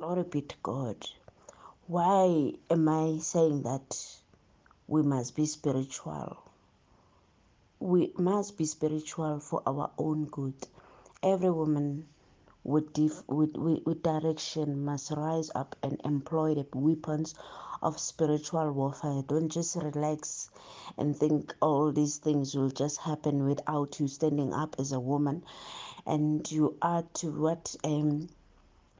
Glory be to God. Why am I saying that we must be spiritual? We must be spiritual for our own good. Every woman with, dif- with, with, with direction must rise up and employ the weapons of spiritual warfare. Don't just relax and think all these things will just happen without you standing up as a woman and you are to what um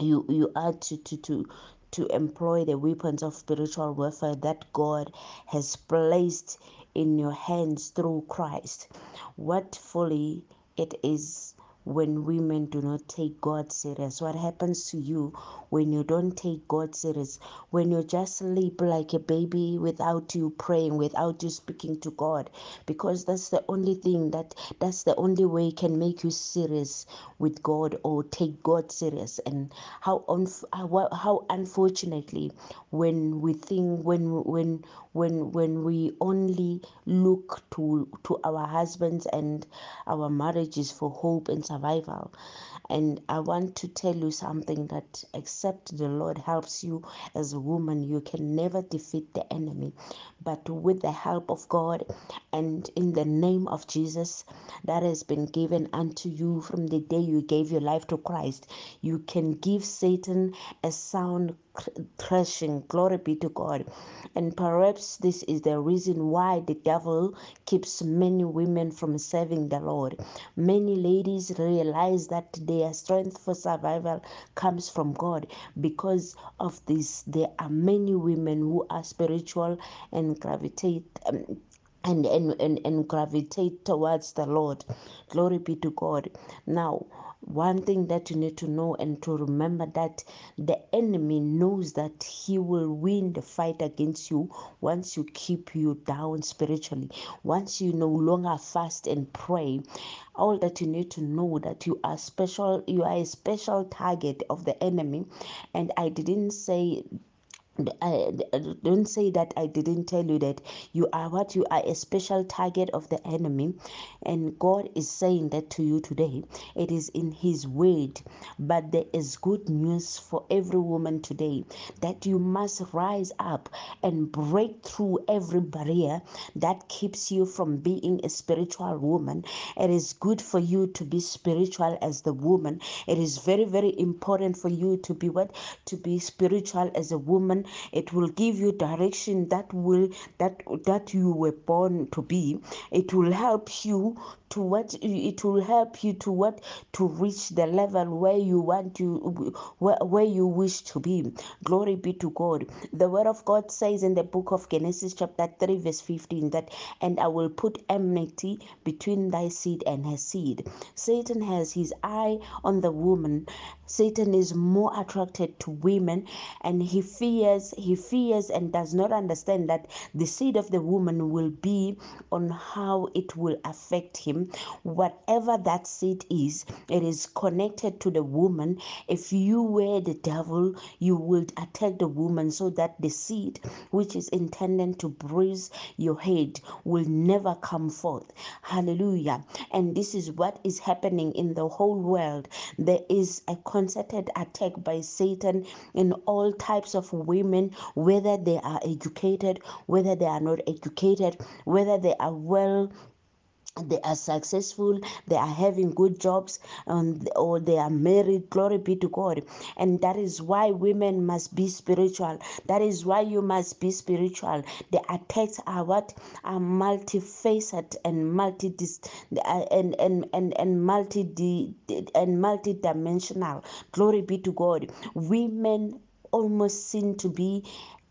you you are to to to to employ the weapons of spiritual warfare that God has placed in your hands through Christ. What folly it is when women do not take God serious. What happens to you when you don't take God serious? When you just sleep like a baby without you praying, without you speaking to God, because that's the only thing that that's the only way can make you serious with God or take God serious. And how unf- how, how unfortunately when we think when when when when we only look to to our husbands and our marriages for hope and survival. And i want to tell you something that except the lord helps you as a woman you can never defeat the enemy. But with the help of god and in the name of jesus that has been given unto you from the day you gave your life to christ you can give satan a sound thrashing glory be to god and perhaps this is the reason why the devil keeps many women from serving the Lord. Many ladies realize that their strength for survival comes from God. Because of this, there are many women who are spiritual and gravitate. Um, and, and, and, and gravitate towards the Lord. Glory be to God. Now, one thing that you need to know and to remember that the enemy knows that he will win the fight against you once you keep you down spiritually. Once you no longer fast and pray all that you need to know that you are special you are a special target of the enemy. And i didn't say I, don't say that I didn't tell you that you are what you are a special target of the enemy, and God is saying that to you today. It is in His word, but there is good news for every woman today that you must rise up and break through every barrier that keeps you from being a spiritual woman. It is good for you to be spiritual as the woman. It is very, very important for you to be what to be spiritual as a woman it will give you direction that will that that you were born to be. It will help you to what it will help you to what to reach the level where you want to where, where you wish to be. Glory be to god. The word of god says in the book of genesis chapter 3 verse 15 that and i will put enmity between thy seed and her seed. Satan has his eye on the woman. Satan is more attracted to women and he fears he fears and does not understand that the seed of the woman will be on how it will affect him whatever that seed is it is connected to the woman. If you were the devil you would attack the woman so that the seed which is intended to bruise your head will never come forth. Hallelujah. And this is what is happening in the whole world. There is a concerted attack by satan in all types of women whether they are educated whether they are not educated whether they are well they are successful they are having good jobs um, or they are married glory be to god. And that is why women must be spiritual. That is why you must be spiritual. The attacks are what? Are multifaceted and multi uh, and and and and multi and multi-dimensional. Glory be to god. Women almost seem to be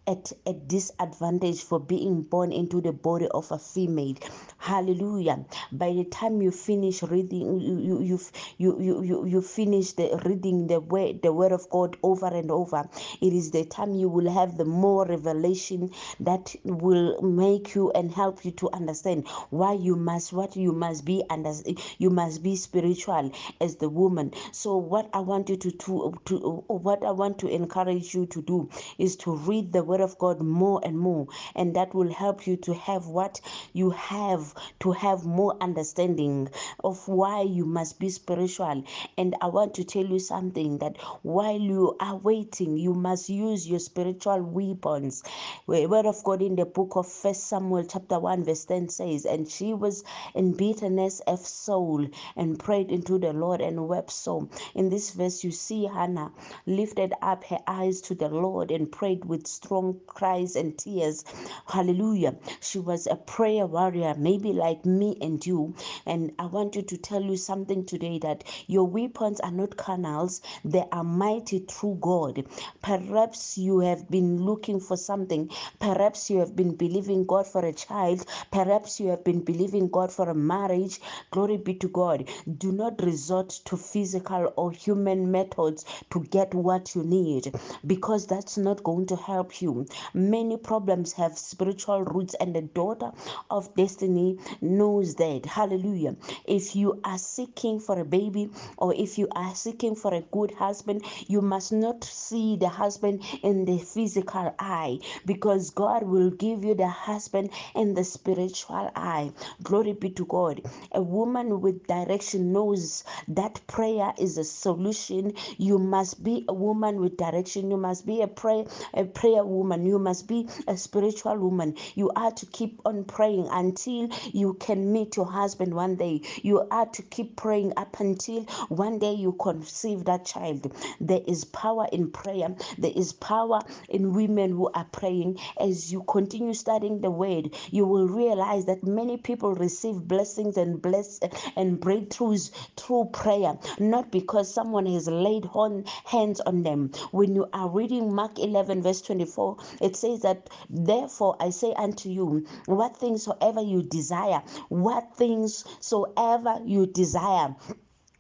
at a disadvantage for being born into the body of a female. Hallelujah. By the time you finish reading you you you you you, you, finish the reading the word the word of god over and over it is the time you will have the more revelation that will make you and help you to understand why you must what you must be under you must be spiritual as the woman. So what i want you to do to what i want to encourage you to do is to read the word word of God more and more, and that will help you to have what you have to have more understanding of why you must be spiritual. And I want to tell you something that while you are waiting, you must use your spiritual weapons. The word of God in the book of First Samuel, chapter 1, verse 10 says, And she was in bitterness of soul and prayed into the Lord and wept so. In this verse, you see Hannah lifted up her eyes to the Lord and prayed with strong cries and tears. Hallelujah. She was a prayer warrior, maybe like me and you. And I want you to tell you something today that your weapons are not canals, they are mighty through God. Perhaps you have been looking for something, perhaps you have been believing God for a child, perhaps you have been believing God for a marriage. Glory be to God. Do not resort to physical or human methods to get what you need because that's not going to help you. Many problems have spiritual roots, and the daughter of destiny knows that. Hallelujah. If you are seeking for a baby or if you are seeking for a good husband, you must not see the husband in the physical eye because God will give you the husband in the spiritual eye. Glory be to God. A woman with direction knows that prayer is a solution. You must be a woman with direction. You must be a prayer a prayer woman. You must be a spiritual woman. You are to keep on praying until you can meet your husband one day. You are to keep praying up until one day you conceive that child. There is power in prayer. There is power in women who are praying. As you continue studying the word, you will realize that many people receive blessings and bless and breakthroughs through prayer, not because someone has laid on hands on them. When you are reading Mark 11, verse 24, it says that, Therefore I say unto you, what things soever you desire, what things soever you desire,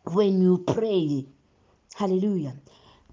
when you pray, hallelujah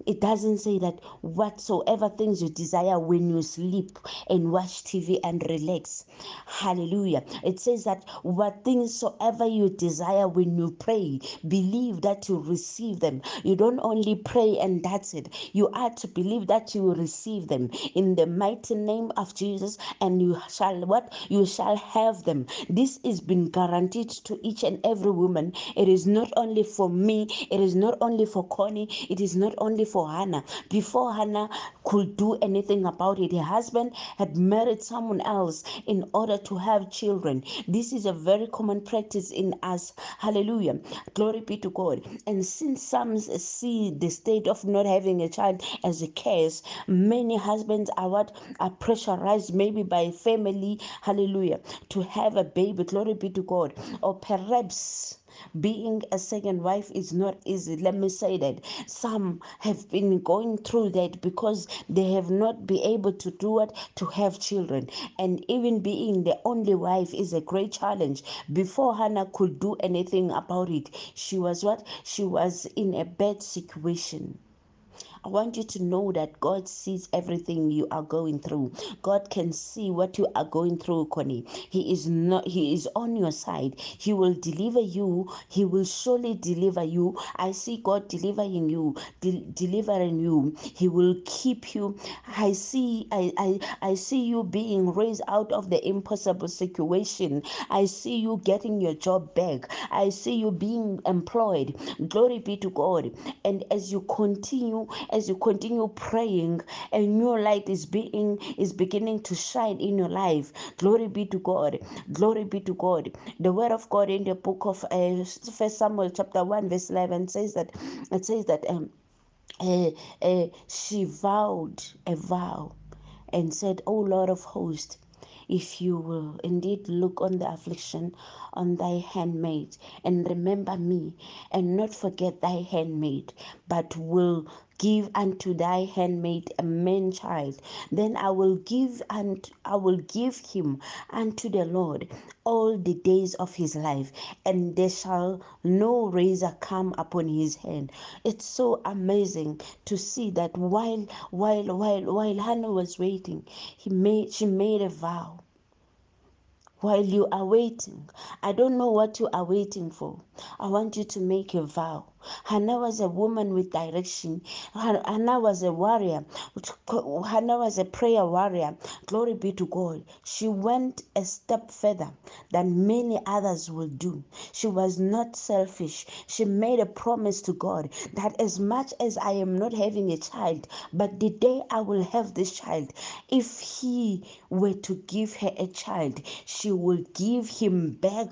it doesn't say that whatsoever things you desire when you sleep and watch TV and relax. Hallelujah. It says that what things soever you desire when you pray, believe that you receive them. You don't only pray and that's it. You are to believe that you will receive them in the mighty name of Jesus and you shall what? You shall have them. This is been guaranteed to each and every woman. It is not only for me, it is not only for Connie, it is not only for Hannah. Before Hannah could do anything about it, her husband had married someone else in order to have children. This is a very common practice in us. Hallelujah. Glory be to God. And since some see the state of not having a child as a curse, many husbands are what are pressurized maybe by family, hallelujah, to have a baby. Glory be to God. Or perhaps being a second wife is not easy. Let me say that. Some have been going through that because they have not been able to do it to have children. And even being the only wife is a great challenge. Before Hannah could do anything about it, she was what? She was in a bad situation. I want you to know that God sees everything you are going through. God can see what you are going through, Connie. He is not he is on your side. He will deliver you. He will surely deliver you. I see God delivering you, de- delivering you. He will keep you. I see I, I I see you being raised out of the impossible situation. I see you getting your job back. I see you being employed. Glory be to God. And as you continue as you continue praying a new light is being is beginning to shine in your life. Glory be to god. Glory be to god. The word of god in the book of uh, first samuel chapter 1 verse 11 says that it says that um uh, uh, she vowed a vow and said, O Lord of hosts, if you will indeed look on the affliction on thy handmaid and remember me and not forget thy handmaid, but will give unto thy handmaid a man child, then I will give and I will give him unto the Lord all the days of his life, and there shall no razor come upon his hand. It's so amazing to see that while while while while Hannah was waiting, he made she made a vow while you are waiting. I don't know what you are waiting for. I want you to make a vow. Hannah was a woman with direction. Hannah was a warrior. Hannah was a prayer warrior. Glory be to God. She went a step further than many others will do. She was not selfish. She made a promise to God that as much as I am not having a child, but the day I will have this child, if he were to give her a child, she will give him back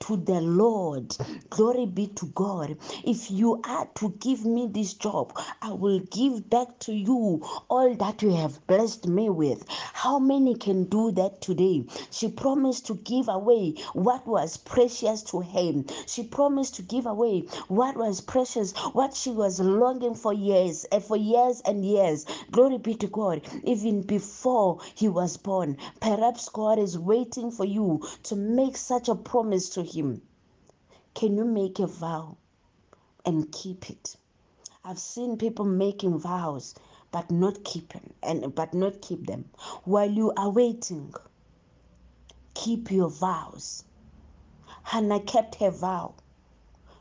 to the Lord. Glory be to God. If you are to give me this job, I will give back to you all that you have blessed me with. How many can do that today? She promised to give away what was precious to him. She promised to give away what was precious, what she was longing for years, and eh, for years and years. Glory be to God. Even before he was born, perhaps God is waiting for you to make such a promise to him. Can you make a vow and keep it? I've seen people making vows but not keeping and but not keep them. While you are waiting, keep your vows. Hannah kept her vow.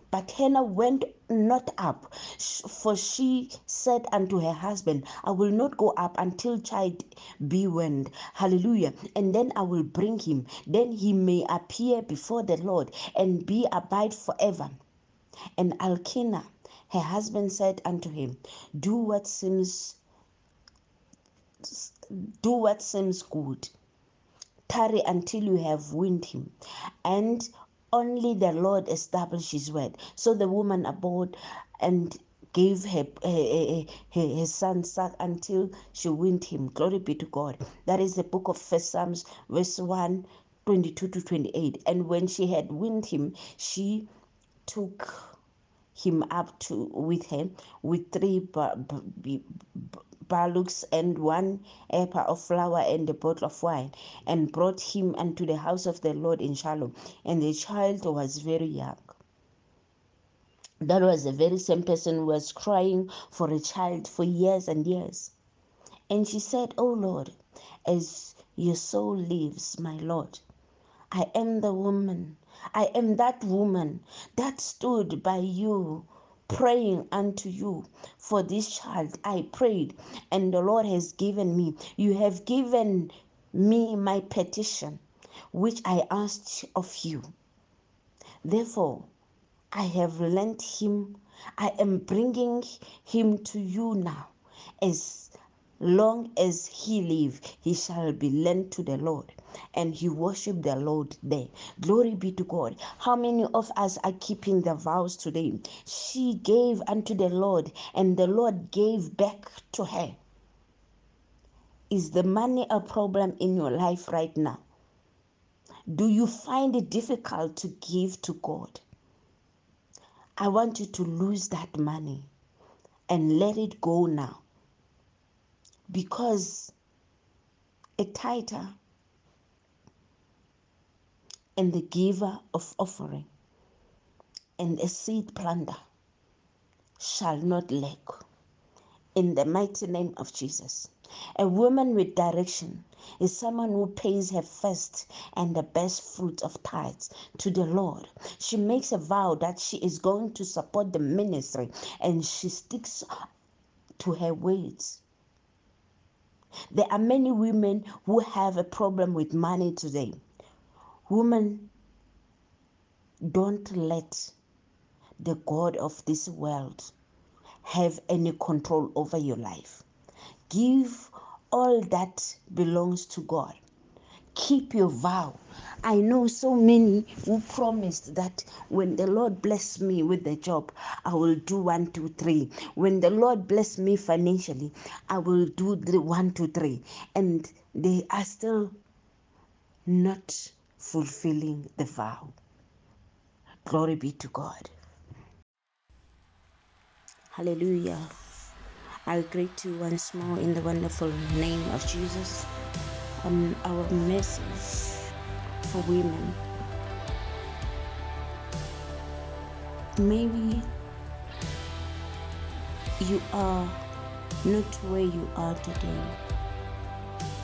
But Hannah went not up, for she said unto her husband, I will not go up until child be weaned. Hallelujah. And then I will bring him. Then he may appear before the Lord and be abide forever. And Elkanah, her husband, said unto him, Do what seems do what seems good. Tarry until you have weaned him. And only the Lord established his word. So the woman abode and gave her, her, her, her son suck until she weaned him. Glory be to God. That is the book of First Psalms, verse 1, 22 to 28. And when she had weaned him, she took him up to with her with three bullocks and one ephah of flour and a bottle of wine, and brought him unto the house of the Lord in Shiloh. And the child was very young. That was the very same person who was crying for a child for years and years. And she said, Oh Lord, as your soul lives, my Lord, I am the woman. I am that woman that stood by you praying unto you for this child. I prayed, and the Lord has given me. You have given me my petition, which I asked of you. Therefore, I have lent him. I am bringing him to you now as long as he live he shall be lent to the lord and he worship the lord there. Glory be to god. How many of us are keeping the vows today? She gave unto the lord and the lord gave back to her. Is the money a problem in your life right now? Do you find it difficult to give to god? I want you to lose that money and let it go now because a tither and the giver of offering and a seed planter shall not lack. In the mighty name of Jesus. A woman with direction is someone who pays her first and the best fruit of tithes to the Lord. She makes a vow that she is going to support the ministry and she sticks to her words. There are many women who have a problem with money today. Women, don't let the God of this world have any control over your life. Give all that belongs to God. Keep your vow. I know so many who promised that when the Lord bless me with the job, I will do one, two, three. When the Lord bless me financially, I will do the one, two, three. And they are still not fulfilling the vow. Glory be to God. Hallelujah. I greet you once more in the wonderful name of Jesus. Um, our message for women. Maybe you are not where you are today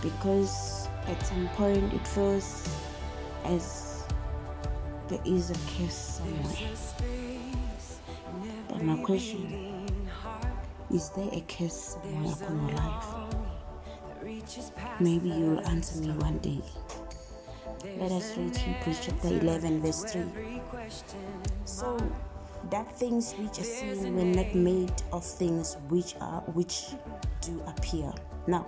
because at some point it feels as there is a curse somewhere. But my question is there a curse somewhere upon your life? Maybe you'll answer me one day. Let us read Hebrews chapter 11, verse 3. So, that things which are seen were not made of things which are which do appear. Now,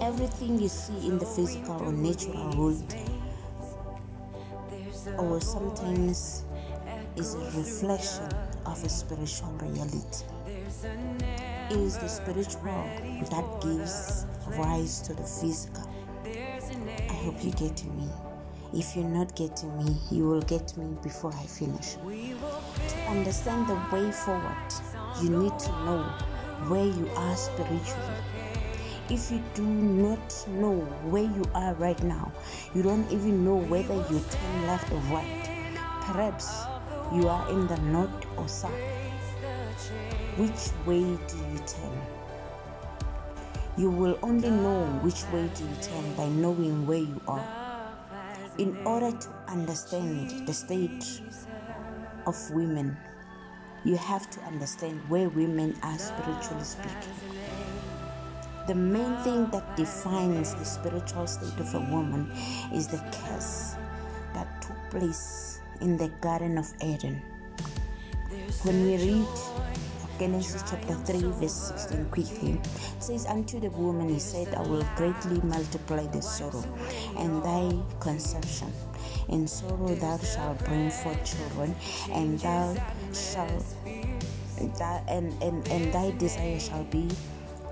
everything you see in the physical or natural world, or sometimes is a reflection of a spiritual reality. It is the spiritual that gives rise to the physical. I hope you're getting me. If you're not getting me, you will get me before I finish. To understand the way forward, you need to know where you are spiritually. If you do not know where you are right now, you don't even know whether you turn left or right. Perhaps you are in the north or south. Which way do you turn? You will only know which way to you turn by knowing where you are. In order to understand the state of women, you have to understand where women are spiritually speaking. The main thing that defines the spiritual state of a woman is the curse that took place in the Garden of Eden. When we read Genesis chapter 3, verse 16 quickly, says, Unto the woman he said, I will greatly multiply the sorrow and thy conception. In sorrow thou shalt bring forth children, and thou shalt and, and, and thy desire shall be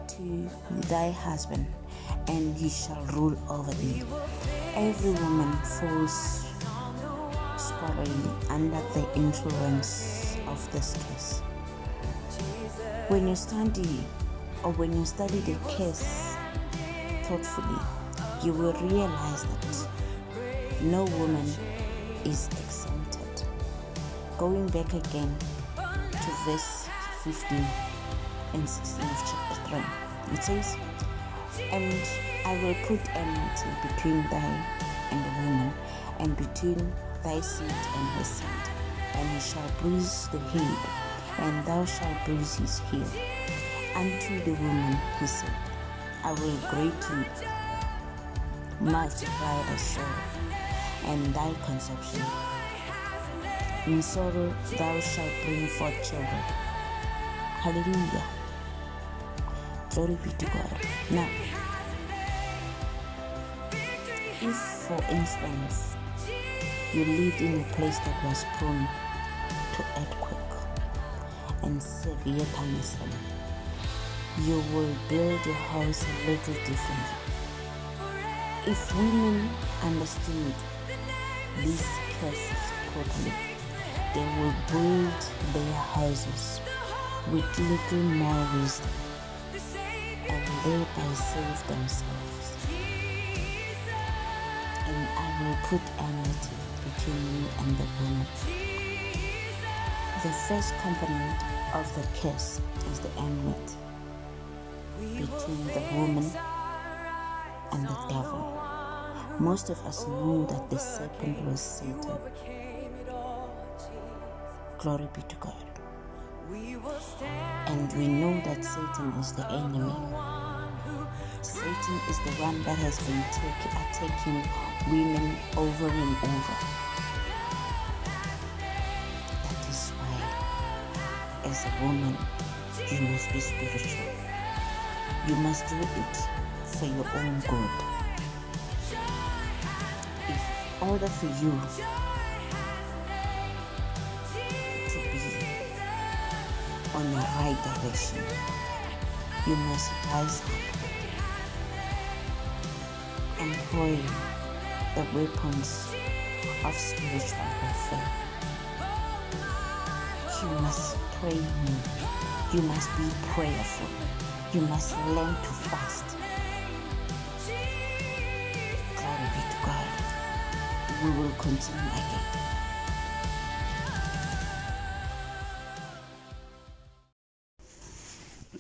to thy husband, and he shall rule over thee. Every woman falls squarely under the influence of this case. When you study or when you study the case thoughtfully, you will realize that no woman is exempted. Going back again to verse 15 and 16 of chapter 3, it says, And I will put enmity between thy and the woman, and between thy seed and her seed, and he shall bruise the head, and thou shalt bruise his heel. Unto the woman he said, I will greatly multiply thy sorrow and thy conception. In sorrow thou shalt bring forth children. Hallelujah. Glory be to God. Now, if for instance you lived in a place that was prone to earthquake severe thunderstorm, you will build your house a little differently. If women understood these curses properly, they will build their houses with little more wisdom and thereby save themselves. And I will put enmity between you and the woman. The first component of the kiss is the enmity between the woman and the devil. Most of us know that the serpent was Satan. Glory be to God. And we know that Satan is the enemy. Satan is the one that has been taking, women over and over. As a woman, you must be spiritual. You must do it for your own good. In order for you to be on the right direction, you must rise up employ the weapons of spiritual warfare. You must pray. You must be prayerful. You must learn to fast. Glory be to God. We will continue again.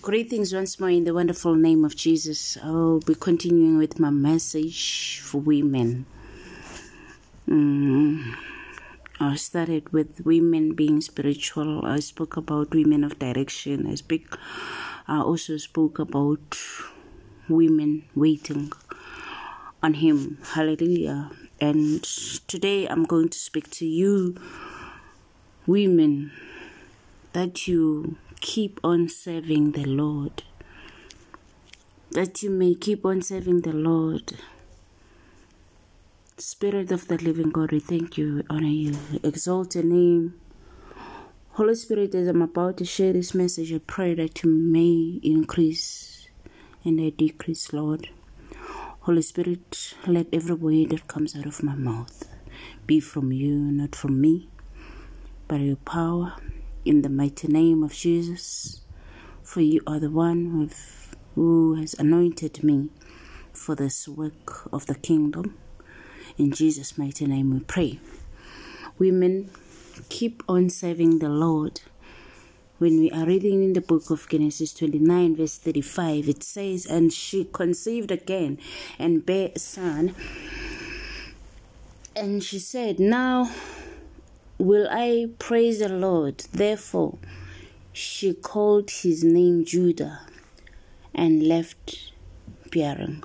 Greetings once more in the wonderful name of Jesus. I'll be continuing with my message for women. Mm, I started with women being spiritual. I spoke about women of direction. I speak. I also spoke about women waiting on Him. Hallelujah. And today I'm going to speak to you, women, that you keep on serving the Lord. That you may keep on serving the Lord Spirit of the living God, we thank you, we honor you, exalt your name. Holy Spirit, as I'm about to share this message, I pray that you may increase and I decrease, Lord. Holy Spirit, let every word that comes out of my mouth be from you, not from me, by your power, in the mighty name of Jesus. For you are the one who has anointed me for this work of the kingdom. In Jesus' mighty name we pray. Women, keep on serving the Lord. When we are reading in the book of Genesis 29, verse 35, it says, And she conceived again and bare a son. And she said, Now will I praise the Lord. Therefore, she called his name Judah and left bearing.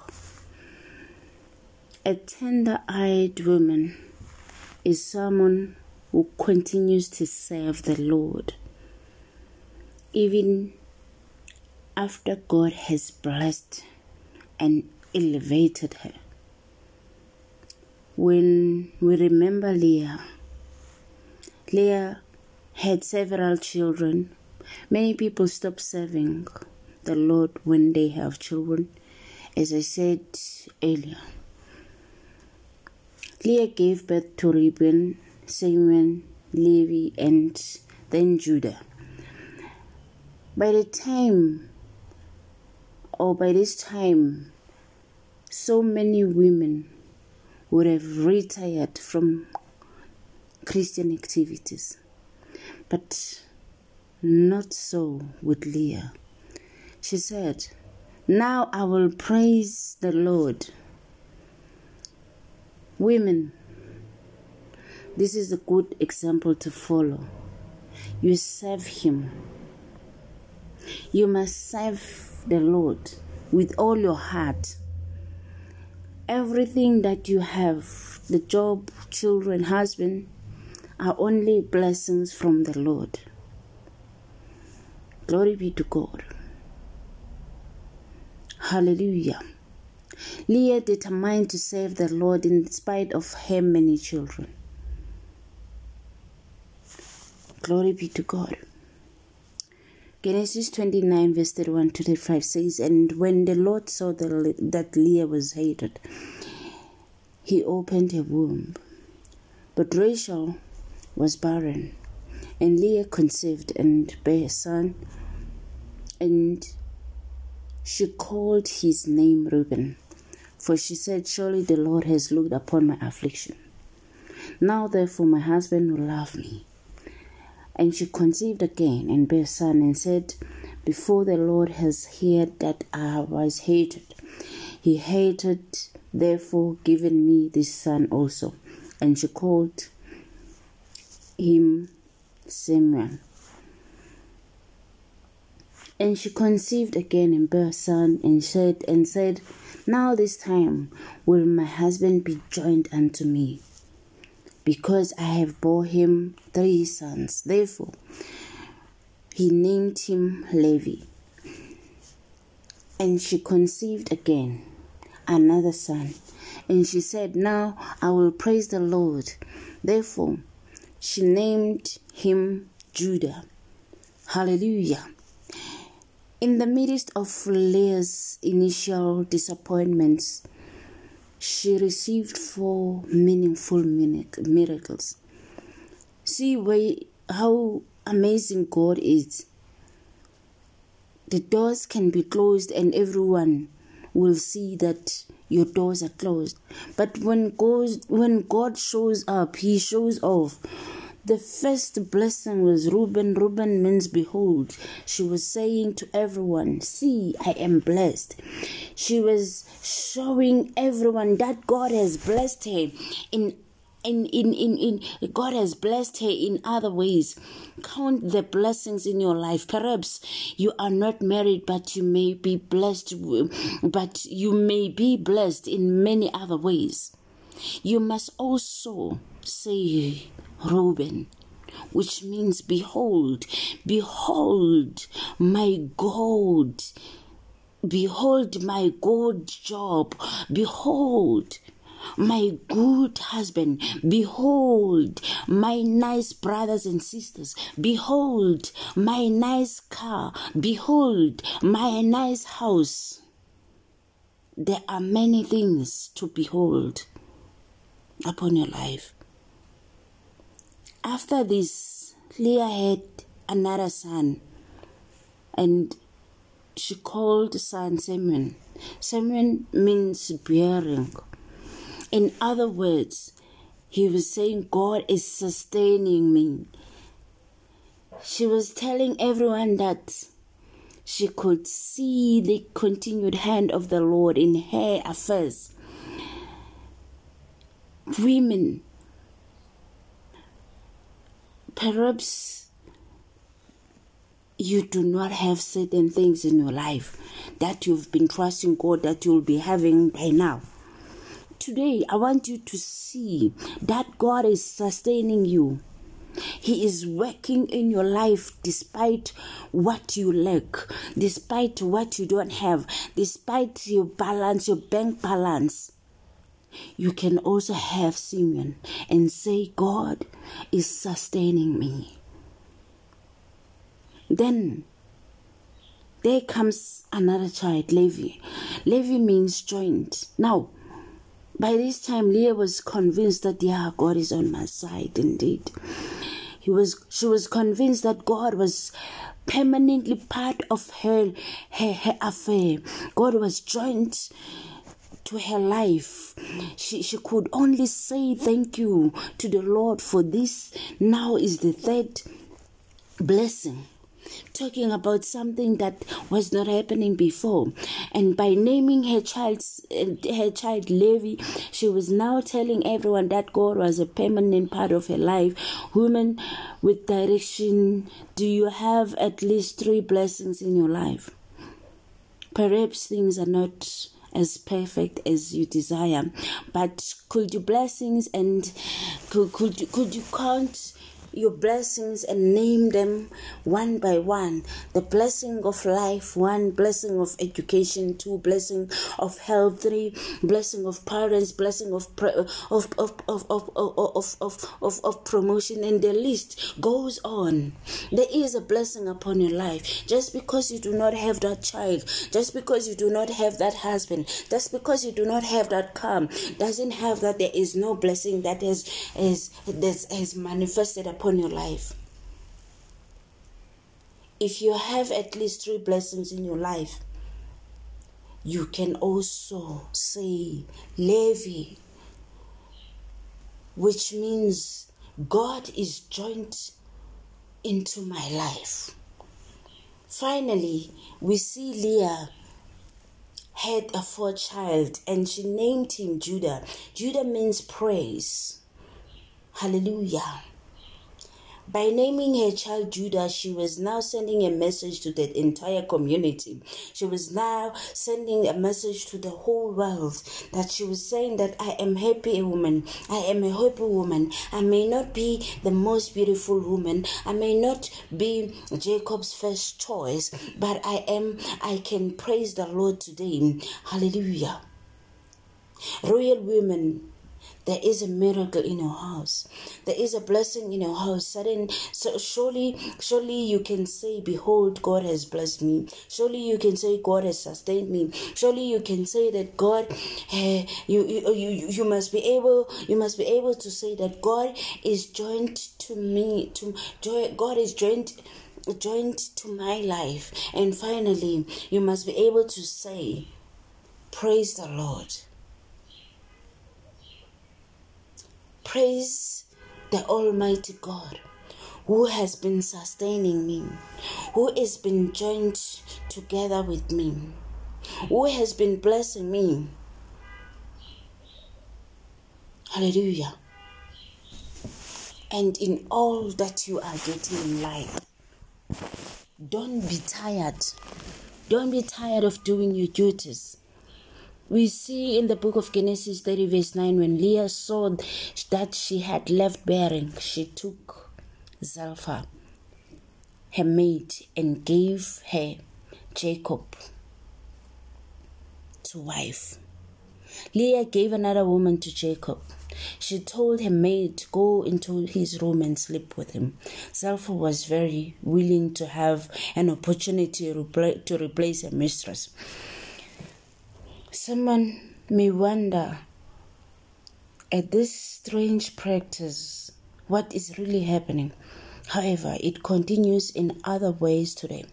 A tender eyed woman is someone who continues to serve the Lord even after God has blessed and elevated her. When we remember Leah, Leah had several children. Many people stop serving the Lord when they have children, as I said earlier. Leah gave birth to Reuben, Simeon, Levi, and then Judah. By the time, or by this time, so many women would have retired from Christian activities. But not so with Leah. She said, Now I will praise the Lord Women, this is a good example to follow. You serve Him. You must serve the Lord with all your heart. Everything that you have, the job, children, husband, are only blessings from the Lord. Glory be to God. Hallelujah. Leah determined to serve the Lord in spite of her many children. Glory be to God. Genesis 29, verse 31 to 35 says, And when the Lord saw that Leah was hated, he opened her womb. But Rachel was barren, and Leah conceived and bare a son, and she called his name Reuben. For she said, Surely the Lord has looked upon my affliction. Now therefore my husband will love me. And she conceived again and bare a son, and said, Before the Lord has heard that I was hated, he hated therefore given me this son also. And she called him Simeon. And she conceived again and bare a son, and said, and said, now this time will my husband be joined unto me, because I have bore him three sons. Therefore, he named him Levi. And she conceived again another son. And she said, Now I will praise the Lord. Therefore, she named him Judah. Hallelujah. In the midst of Leah's initial disappointments, she received four meaningful miracles. See where, how amazing God is. The doors can be closed, and everyone will see that your doors are closed. But when God, when God shows up, He shows off the first blessing was Reuben. Reuben means behold. She was saying to everyone, See, I am blessed. She was showing everyone that God has blessed her in in, in, in, in God has blessed her in other ways. Count the blessings in your life. Perhaps you are not married, but you may be blessed, but you may be blessed in many other ways. You must also say, Reuben, which means, Behold, behold my God, behold my good job, behold my good husband, behold, my nice brothers and sisters, behold, my nice car, behold, my nice house. There are many things to behold upon your life. After this, Leah had another son, and she called the son Simeon. Simeon means bearing. In other words, he was saying, God is sustaining me. She was telling everyone that she could see the continued hand of the Lord in her affairs. Women, perhaps you do not have certain things in your life that you've been trusting God that you'll be having by now today, I want you to see that God is sustaining you. He is working in your life despite what you lack, despite what you don't have, despite your balance, your bank balance. You can also have Simeon and say, God is sustaining me. Then there comes another child, Levi. Levi means joint. Now, by this time, Leah was convinced that, yeah, God is on my side indeed. He was, she was convinced that God was permanently part of her, her, her affair. God was joined to her life. She, she could only say thank you to the Lord for this. Now is the third blessing talking about something that was not happening before and by naming her child her child levi she was now telling everyone that god was a permanent part of her life woman with direction do you have at least three blessings in your life perhaps things are not as perfect as you desire. But could you blessings and could could you, could you count your blessings and name them one by one. The blessing of life, one blessing of education, two blessing of health, three blessing of parents, blessing of of of of of of of, of, of promotion, and the list goes on. There is a blessing upon your life. Just because you do not have that child, just because you do not have that husband, just because you do not have that car, doesn't have that there is no blessing that has is has, has manifested upon upon your life. If you have at least three blessings in your life, you can also say Levi, which means God is joined into my life. Finally, we see Leah had a fourth child and she named him Judah. Judah means praise. Hallelujah. By naming her child Judah, she was now sending a message to the entire community. She was now sending a message to the whole world that she was saying that I am happy woman. I am a happy woman. I may not be the most beautiful woman. I may not be Jacob's first choice, but I am I can praise the Lord today. Hallelujah. Royal women there is a miracle in your house. There is a blessing in your house. Sudden, so surely, surely you can say, Behold, God has blessed me. Surely you can say, God has sustained me. Surely you can say that God, uh, you, you, you, you must be able, you must be able to say that God is joined to me. To God is joined joined to my life. And finally, you must be able to say, Praise the Lord. Praise the Almighty God who has been sustaining me, who has been joined together with me, who has been blessing me. Hallelujah. and in all that you are getting in life. Don't be tired. Don't be tired of doing your duties. We see in the book of Genesis 30, verse 9, when Leah saw that she had left bearing, she took Zilpah, her maid, and gave her Jacob to wife. Leah gave another woman to Jacob. She told her maid, to Go into his room and sleep with him. Zilpah was very willing to have an opportunity to replace her mistress. Someone may wonder at this strange practice what is really happening. However, it continues in other ways today.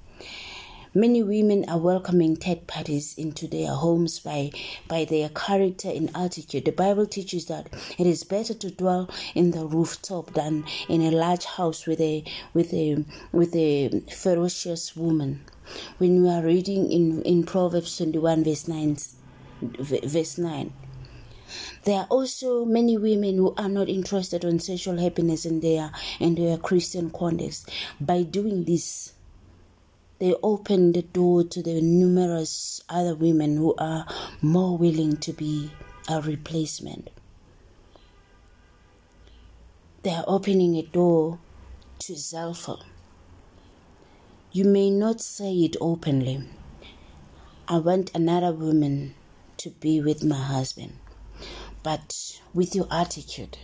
Many women are welcoming third parties into their homes by, by their character and attitude. The Bible teaches that it is better to dwell in the rooftop than in a large house with a with a with a ferocious woman. When we are reading in, in Proverbs 21 verse 9 verse 9 there are also many women who are not interested in sexual happiness in their in their Christian context. By doing this, they open the door to the numerous other women who are more willing to be a replacement. They are opening a door to Zilpah. You may not say it openly. I want another woman to be with my husband. But with your attitude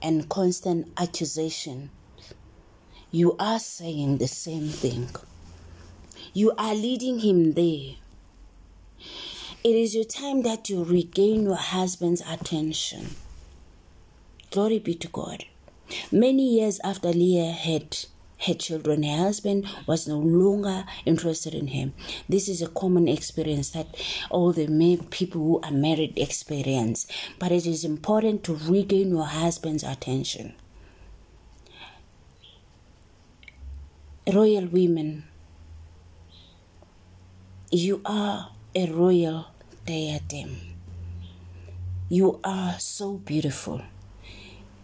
and constant accusation, you are saying the same thing. You are leading him there. It is your time that you regain your husband's attention. Glory be to God. Many years after Leah had her children, her husband was no longer interested in him. This is a common experience that all the people who are married experience. But it is important to regain your husband's attention. Royal women you are a royal diadem. You are so beautiful.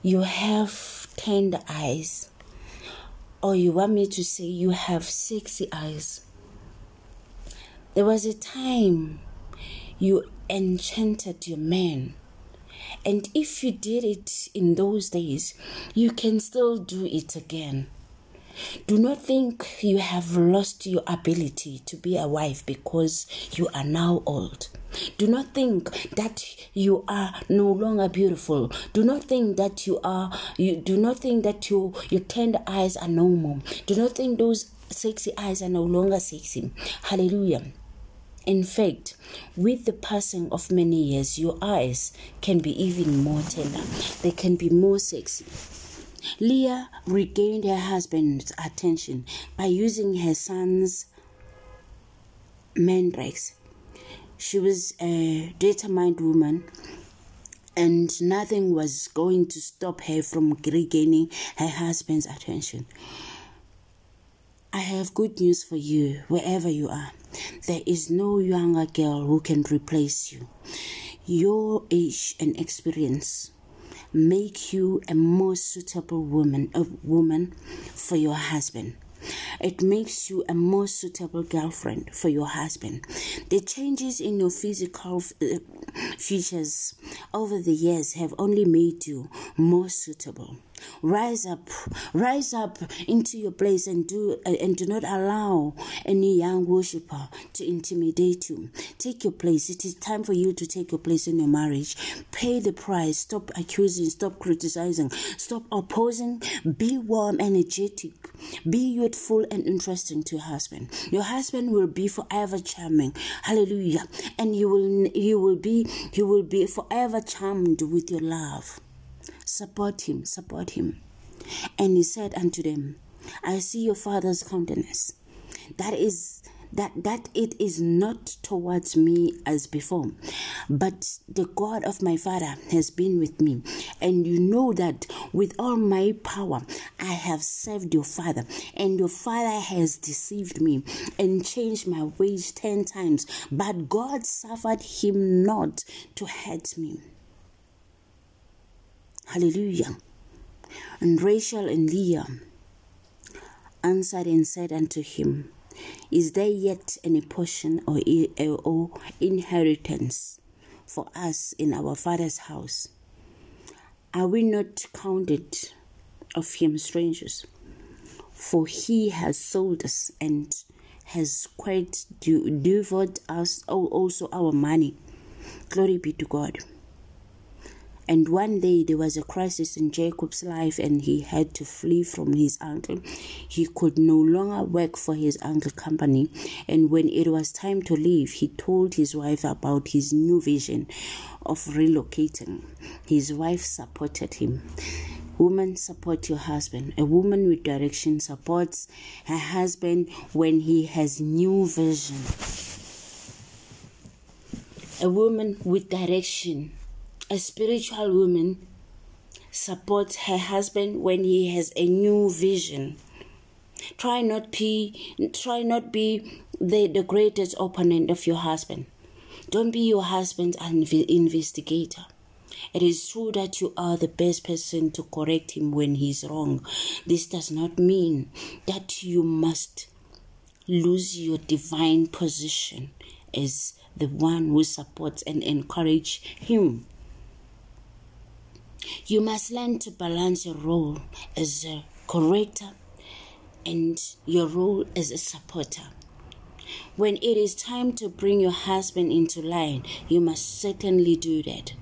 You have tender eyes. Or you want me to say you have sexy eyes. There was a time you enchanted your man. And if you did it in those days, you can still do it again. Do not think you have lost your ability to be a wife because you are now old. Do not think that you are no longer beautiful. Do not think that you are you do not think that you your tender eyes are normal. Do not think those sexy eyes are no longer sexy. Hallelujah. In fact, with the passing of many years, your eyes can be even more tender. They can be more sexy. Leah regained her husband's attention by using her son's mandrakes. She was a determined woman, and nothing was going to stop her from regaining her husband's attention. I have good news for you wherever you are. There is no younger girl who can replace you. Your age and experience make you a more suitable woman, a woman for your husband. It makes you a more suitable girlfriend for your husband. The changes in your physical uh, features over the years have only made you more suitable. Rise up, rise up into your place and do and do not allow any young worshiper to intimidate you. Take your place. It is time for you to take your place in your marriage. Pay the price. Stop accusing. Stop criticizing. Stop opposing. Be warm, energetic. Be youthful and interesting to your husband. Your husband will be forever charming. Hallelujah. And you will you will be you will be forever charmed with your love. Support him, support him. And he said unto them, I see your father's countenance. That is that that it is not towards me as before but the god of my father has been with me and you know that with all my power i have served your father and your father has deceived me and changed my ways 10 times but god suffered him not to hurt me Hallelujah. And Rachel and Leah answered and said unto him, Is there yet any portion or, inheritance for us in our father's house? Are we not counted of him strangers? For he has sold us and has quite devoured us also our money. Glory be to God. And one day there was a crisis in Jacob's life and he had to flee from his uncle. He could no longer work for his uncle's company. And when it was time to leave, he told his wife about his new vision of relocating. His wife supported him. Woman, support your husband. A woman with direction supports her husband when he has new vision. A woman with direction a spiritual woman supports her husband when he has a new vision. Try not be try not be the, the greatest opponent of your husband. Don't be your husband's investigator. It is true that you are the best person to correct him when he's wrong. This does not mean that you must lose your divine position as the one who supports and encourages him. You must learn to balance your role as a corrector and your role as a supporter. When it is time to bring your husband into line, you must certainly do that.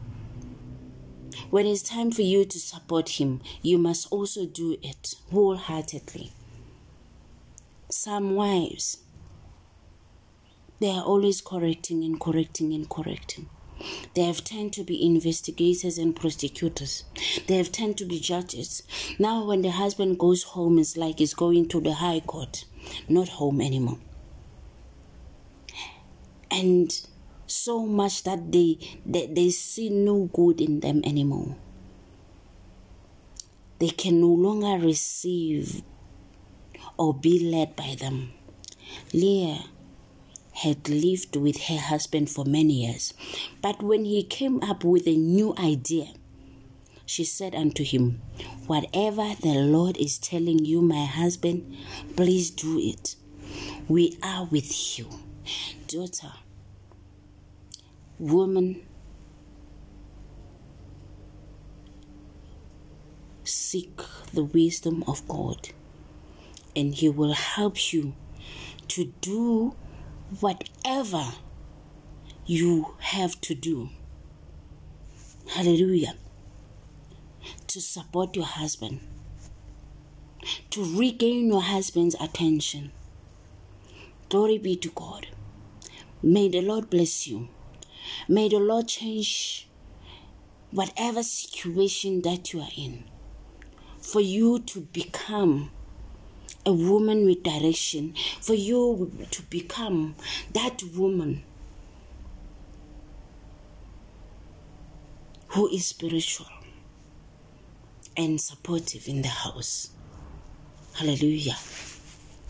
When it's time for you to support him, you must also do it wholeheartedly. Some wives, they are always correcting and correcting and correcting. They have tend to be investigators and prosecutors. They have tend to be judges. Now, when the husband goes home, it's like he's going to the high court, not home anymore. And so much that they, they, they see no good in them anymore. They can no longer receive or be led by them. Leah had lived with her husband for many years. But when he came up with a new idea, she said unto him, Whatever the Lord is telling you, my husband, please do it. We are with you. Daughter, woman, seek the wisdom of God, and He will help you to do whatever you have to do. Hallelujah. To support your husband, to regain your husband's attention. Glory be to God. May the Lord bless you. May the Lord change whatever situation that you are in for you to become a woman with direction, for you to become that woman who is spiritual and supportive in the house. Hallelujah.